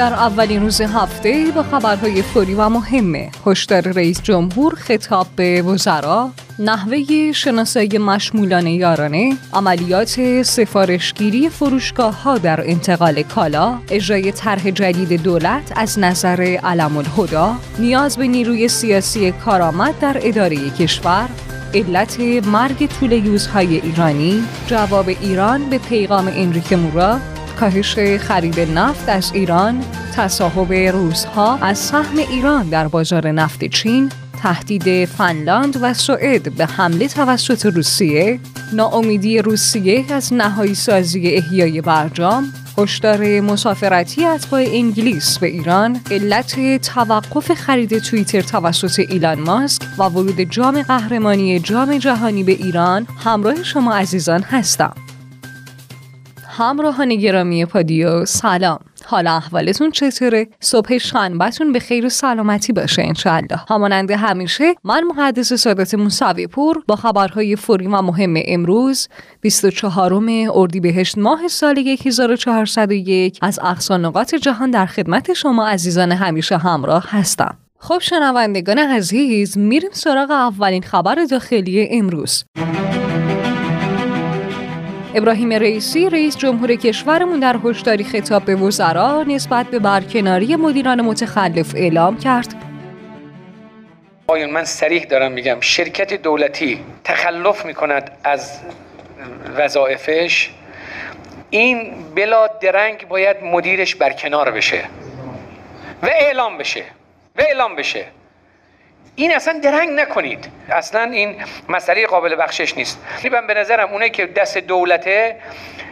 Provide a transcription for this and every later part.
در اولین روز هفته با خبرهای فوری و مهمه. هشدار رئیس جمهور خطاب به وزرا. نحوه شناسایی مشمولان یارانه. عملیات سفارشگیری فروشگاه ها در انتقال کالا. اجرای طرح جدید دولت از نظر علم الهدا نیاز به نیروی سیاسی کارآمد در اداره کشور. علت مرگ طول یوزهای ایرانی. جواب ایران به پیغام انریک مورا. کاهش خرید نفت از ایران تصاحب روزها از سهم ایران در بازار نفت چین تهدید فنلاند و سوئد به حمله توسط روسیه ناامیدی روسیه از نهایی سازی احیای برجام هشدار مسافرتی اتباع انگلیس به ایران علت توقف خرید توییتر توسط ایلان ماسک و ورود جام قهرمانی جام جهانی به ایران همراه شما عزیزان هستم. همراهان گرامی پادیو سلام. حالا احوالتون چطوره؟ صبح شنبهتون به خیر و سلامتی باشه انشالله همانند همیشه من محدث سادات موسوی پور با خبرهای فوری و مهم امروز 24 اردیبهشت ماه سال 1401 از اقصان نقاط جهان در خدمت شما عزیزان همیشه همراه هستم. خب شنوندگان عزیز میریم سراغ اولین خبر داخلی امروز. ابراهیم رئیسی رئیس جمهور کشورمون در هشداری خطاب به وزرا نسبت به برکناری مدیران متخلف اعلام کرد. آیون من سریح دارم میگم شرکت دولتی تخلف می‌کند از وظایفش. این بلا درنگ باید مدیرش برکنار بشه و اعلام بشه و اعلام بشه. این اصلا درنگ نکنید. اصلا این مسئله قابل بخشش نیست. من به نظرم اونه که دست دولته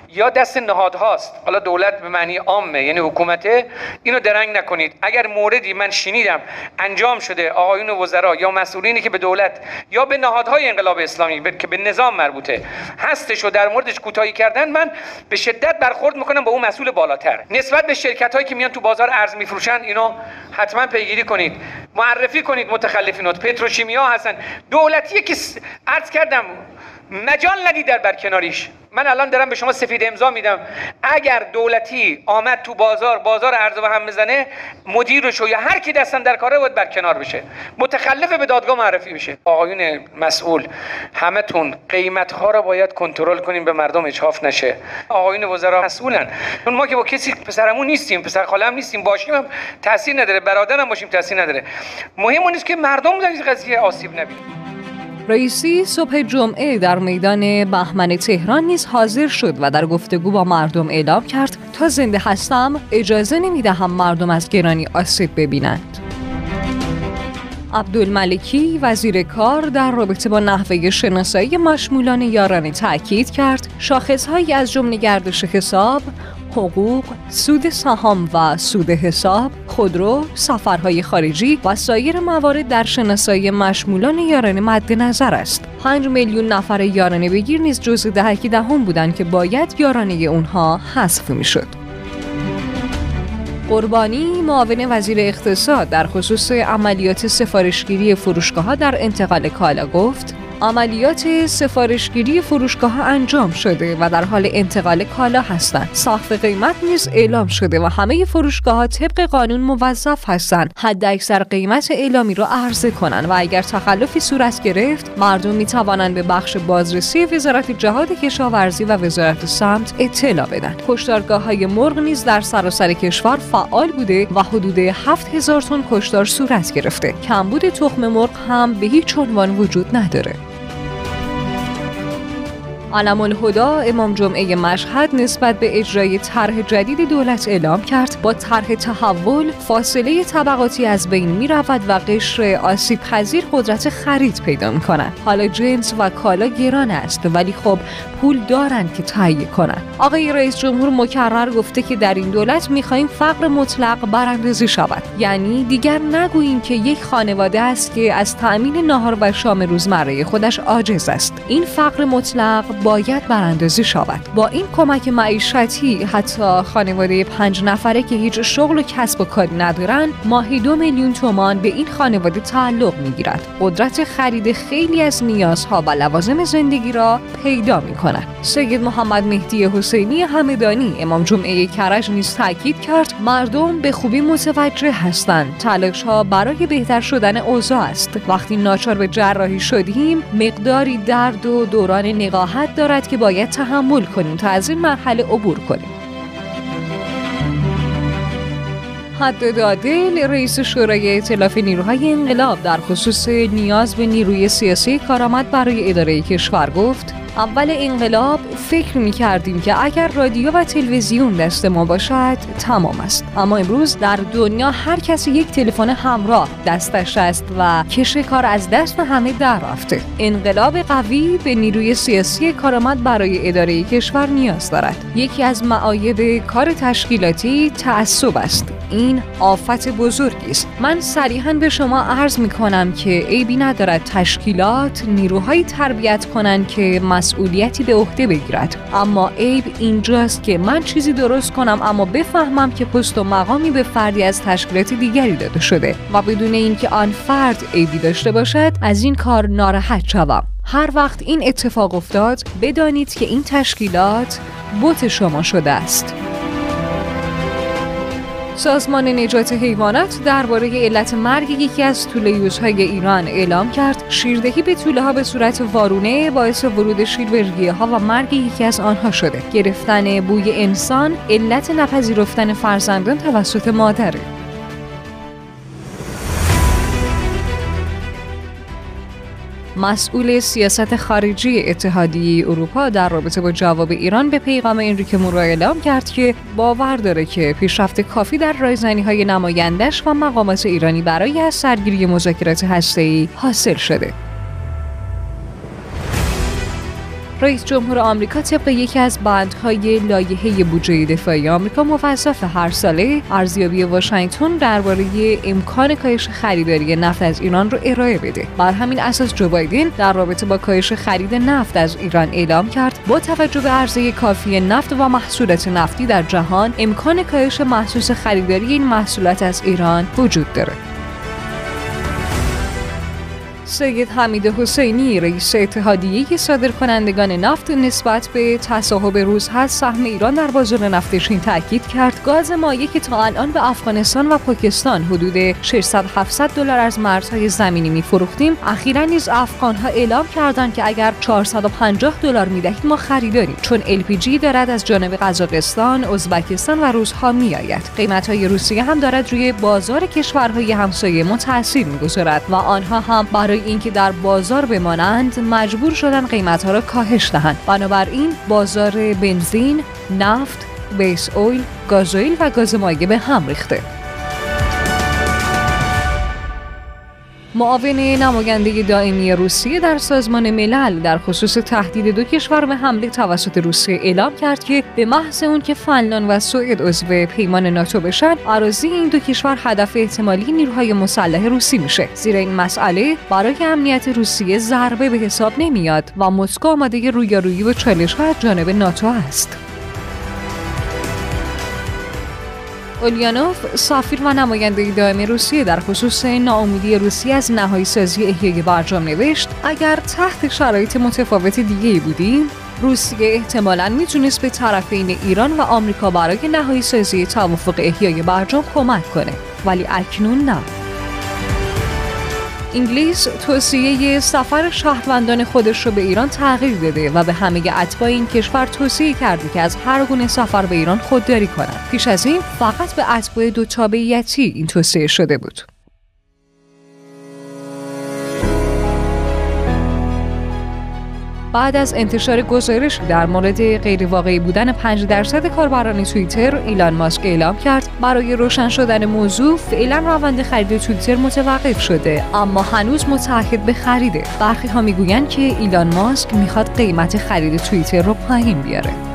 یا دست نهادهاست حالا دولت به معنی عامه یعنی حکومته. اینو درنگ نکنید. اگر موردی من شنیدم انجام شده آقایون وزرا یا مسئولینی که به دولت یا به نهادهای انقلاب اسلامی که به نظام مربوطه هستش و در موردش کوتاهی کردن من به شدت برخورد می‌کنم با اون مسئول بالاتر. نسبت به شرکت هایی که میان تو بازار ارز میفروشن اینو حتما پیگیری کنید. معرفی کنید متخلفینات پتروشیمیا هستن. دولتیه که عرض کردم مجال ندید در برکناریش من الان دارم به شما سفید امضا میدم. اگر دولتی آمد تو بازار بازار ارز و هم بزنه مدیرشو یا هر کی دستن در کاره باید برکنار بشه. متخلف به دادگاه معرفی بشه. آقایون مسئول همتون قیمت ها رو باید کنترل کنیم به مردم اجحاف نشه. آقایون وزرا مسئولن. چون ما که با کسی پسرمون نیستیم پسر خالم نیستیم باشیم هم تاثیر نداره برادرم باشیم تاثیر نداره. مهم اون نیست که مردم در این قضیه آسیب نبینه رئیسی صبح جمعه در میدان بهمن تهران نیز حاضر شد و در گفتگو با مردم اعلام کرد تا زنده هستم اجازه نمی‌دهم مردم از گرانی آسیب ببینند. عبدالملکی وزیر کار در رابطه با نحوه شناسایی مشمولان یارانه تاکید کرد شاخصهایی از جمله گردش حساب حقوق، سود سهام و سود حساب، خودرو، سفرهای خارجی و سایر موارد در شناسایی مشمولان یارانه مد نظر است. 5 میلیون نفر یارانه بگیر نیز جزء دهک دهم بودند که باید یارانه اونها حذف می‌شد. قربانی معاون وزیر اقتصاد در خصوص عملیات سفارشگیری فروشگاه ها در انتقال کالا گفت عملیات سفارشگیری فروشگاه انجام شده و در حال انتقال کالا هستند. سقف قیمت نیز اعلام شده و همه فروشگاه ها طبق قانون موظف هستند حد اکثر قیمت اعلامی را عرضه کنند و اگر تخلفی صورت گرفت مردم می توانند به بخش بازرسی وزارت جهاد کشاورزی و وزارت سمت اطلاع بدن. کشتارگاه های مرغ نیز در سراسر کشور فعال بوده و حدود 7000 تن کشتار صورت گرفته. کمبود تخم مرغ هم به هیچ عنوان وجود نداره. علم الهدا امام جمعه مشهد نسبت به اجرای طرح جدید دولت اعلام کرد. با طرح تحول فاصله طبقاتی از بین می رود و قشر آسیب پذیر قدرت خرید پیدا می کند حالا جنس و کالا گران است ولی خب پول دارند که تهیه کنند. آقای رئیس جمهور مکرر گفته که در این دولت می‌خواهیم فقر مطلق براندازی شود. یعنی دیگر نگوییم که یک خانواده است که از تأمین نهار و شام روزمره خودش عاجز است. این فقر مطلق باید براندازی شود. با این کمک معیشتی حتی خانواده پنج نفره که هیچ شغل و کسب و کاری ندارن ماهی دو میلیون تومان به این خانواده تعلق می‌گیرد. قدرت خرید خیلی از نیازها و لوازم زندگی را پیدا می کند سید محمد مهدی حسینی همدانی امام جمعه کرج نیز تاکید کرد مردم به خوبی متوجه هستند. تلاش ها برای بهتر شدن اوضاع است. وقتی ناچار به جراحی شدیم مقداری درد و دوران نقاهت دارد که باید تحمل کنیم تا از این مرحله عبور کنیم. حد دادل رئیس شورای ائتلاف نیروهای انقلاب در خصوص نیاز به نیروی سیاسی کارآمد برای اداره کشور گفت اول انقلاب فکر می کردیم که اگر رادیو و تلویزیون دست ما باشد تمام است. اما امروز در دنیا هر کسی یک تلفن همراه دستش است و کش کار از دست همه در رفته. انقلاب قوی به نیروی سیاسی کارآمد برای اداره کشور نیاز دارد. یکی از معایب کار تشکیلاتی تعصب است. این آفت بزرگی است. من صریحا به شما عرض می کنم که عیبی ندارد تشکیلات نیروهایی تربیت کنند که مسئولیتی به عهده بگیرد. اما عیب اینجاست که من چیزی درست کنم اما بفهمم که پست و مقامی به فردی از تشکیلات دیگری داده شده و بدون اینکه آن فرد عیبی داشته باشد از این کار ناراحت شوم. هر وقت این اتفاق افتاد بدانید که این تشکیلات بوت شما شده است. سازمان نجات حیوانات درباره علت مرگ یکی از طول ایران اعلام کرد. شیردهی به طوله ها به صورت وارونه باعث ورود شیر به ریه ها و مرگ یکی از آنها شده. گرفتن بوی انسان علت نپذیرفتن فرزندان توسط مادره. مسئول سیاست خارجی اتحادیه اروپا در رابطه با جواب ایران به پیغام انریک مورا اعلام کرد که باور داره که پیشرفت کافی در رایزنی های نمایندش و مقامات ایرانی برای از سرگیری مذاکرات هسته‌ای حاصل شده. رئیس جمهور آمریکا طبق یکی از بندهای لایحه بودجه دفاعی آمریکا موظف هر ساله ارزیابی واشنگتن درباره امکان کاهش خریداری نفت از ایران را ارائه بده. بر همین اساس جو بایدن در رابطه با کاهش خرید نفت از ایران اعلام کرد با توجه به عرضه کافی نفت و محصولات نفتی در جهان امکان کاهش محسوس خریداری این محصولات از ایران وجود دارد سید حمید حسینی رئیس اتحادیه صادر کنندگان نفت نسبت به تصاحب روزها سهم ایران در بازار نفت چین تاکید کرد. گاز مایع که تا الان به افغانستان و پاکستان حدود 600 700 دلار از مرزهای زمینی میفروختیم اخیرا نیز افغانها اعلام کردند که اگر 450 دلار می‌دهید ما خریداریم چون LPG دارد از جانب قزاقستان، ازبکستان و روزها میآید. قیمت های روسیه هم دارد روی بازار کشورهای همسایه ما تاثیر می‌گذارد و آنها هم برای اینکه در بازار بمانند مجبور شدن قیمتها را کاهش دهند. بنابراین بازار بنزین نفت بیس اویل گازوئیل و گاز به هم ریخته. معاون نماینده دائمی روسیه در سازمان ملل در خصوص تهدید دو کشور به حمله توسط روسیه اعلام کرد که به محض اون که فنلاند و سوئد عضو پیمان ناتو بشن اراضی این دو کشور هدف احتمالی نیروهای مسلح روسی میشه. زیرا این مسئله برای امنیت روسیه ضربه به حساب نمیاد و مسکو آماده رویارویی و چالش از جانب ناتو است. اولیانوف سفیر و نماینده دائم روسیه در خصوص ناامیدی روسیه از نهایی سازی احیای برجام نوشت اگر تحت شرایط متفاوت دیگه بودیم روسیه احتمالا می‌تونست به طرفین ایران و آمریکا برای نهایی سازی توافق احیای برجام کمک کنه ولی اکنون نه. انگلیس توصیه سفر شهروندان خودش رو به ایران تغییر داده و به همه اتباع این کشور توصیه کرده که از هر گونه سفر به ایران خودداری کنند. پیش از این فقط به اتباع دو تابعیتی این توصیه شده بود. بعد از انتشار گزارش در مورد غیرواقعی بودن 5 درصد کاربران توییتر ایلان ماسک اعلام کرد. برای روشن شدن موضوع فعلا روند خرید توییتر متوقف شده اما هنوز متعهد به خریده. برخی ها می‌گویند که ایلان ماسک می‌خواد قیمت خرید توییتر رو پایین بیاره.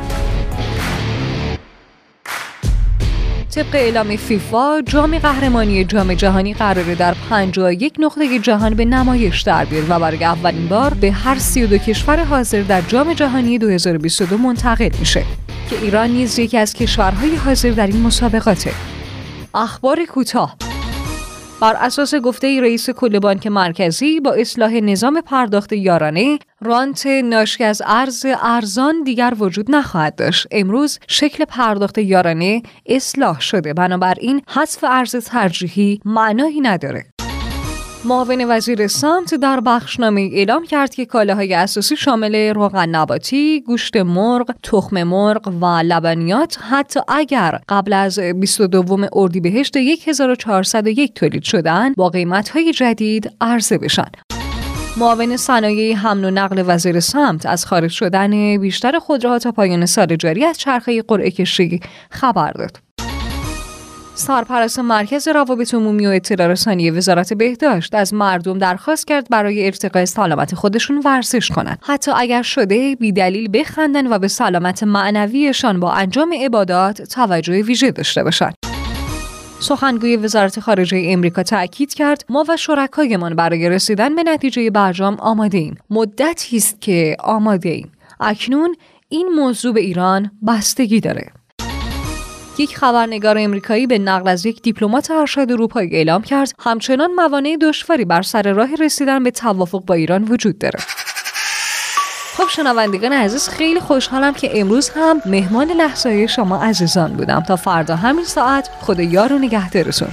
طبق اعلام فیفا جام قهرمانی جام جهانی قراره در 51 نقطه جهان به نمایش در بیاد و برای اولین بار به هر 32 کشور حاضر در جام جهانی 2022 منتقل میشه. که ایران نیز یکی از کشورهای حاضر در این مسابقاته. اخبار کوتاه. بر اساس گفته رئیس کل بانک مرکزی با اصلاح نظام پرداخت یارانه رانت ناشی از ارز ارزان دیگر وجود نخواهد داشت. امروز شکل پرداخت یارانه اصلاح شده. بنابراین حذف ارز ترجیحی معنایی نداره. معاون وزیر سمت در بخشنامه اعلام کرد که کالاهای اساسی شامل روغن نباتی، گوشت مرغ، تخم مرغ و لبنیات حتی اگر قبل از 22 اردیبهشت 1401 تولید شدن با قیمتهای جدید عرضه بشن. معاون صنایع حمل و نقل وزیر سمت از خارج شدن بیشتر خودروها تا پایان سال جاری از چرخه قرعه کشی خبر داد. سرپرست مرکز روابط عمومی و اطلاع رسانی وزارت بهداشت از مردم درخواست کرد برای ارتقای سلامت خودشون ورزش کنند. حتی اگر شده بیدلیل بخندن و به سلامت معنویشان با انجام عبادات توجه ویژه داشته باشند. سخنگوی وزارت خارجه امریکا تاکید کرد ما و شرکایمان برای رسیدن به نتیجه برجام آماده ایم. مدتی است که آماده ایم. اکنون این موضوع به ایران بستگی داره. یک خبرنگار امریکایی به نقل از یک دیپلمات ارشد اروپایی اعلام کرد. همچنان موانع دشواری بر سر راه رسیدن به توافق با ایران وجود داره. خب شنوندگان عزیز خیلی خوشحالم که امروز هم مهمان لحظه شما عزیزان بودم. تا فردا همین ساعت خدا یار و نگهدارتون.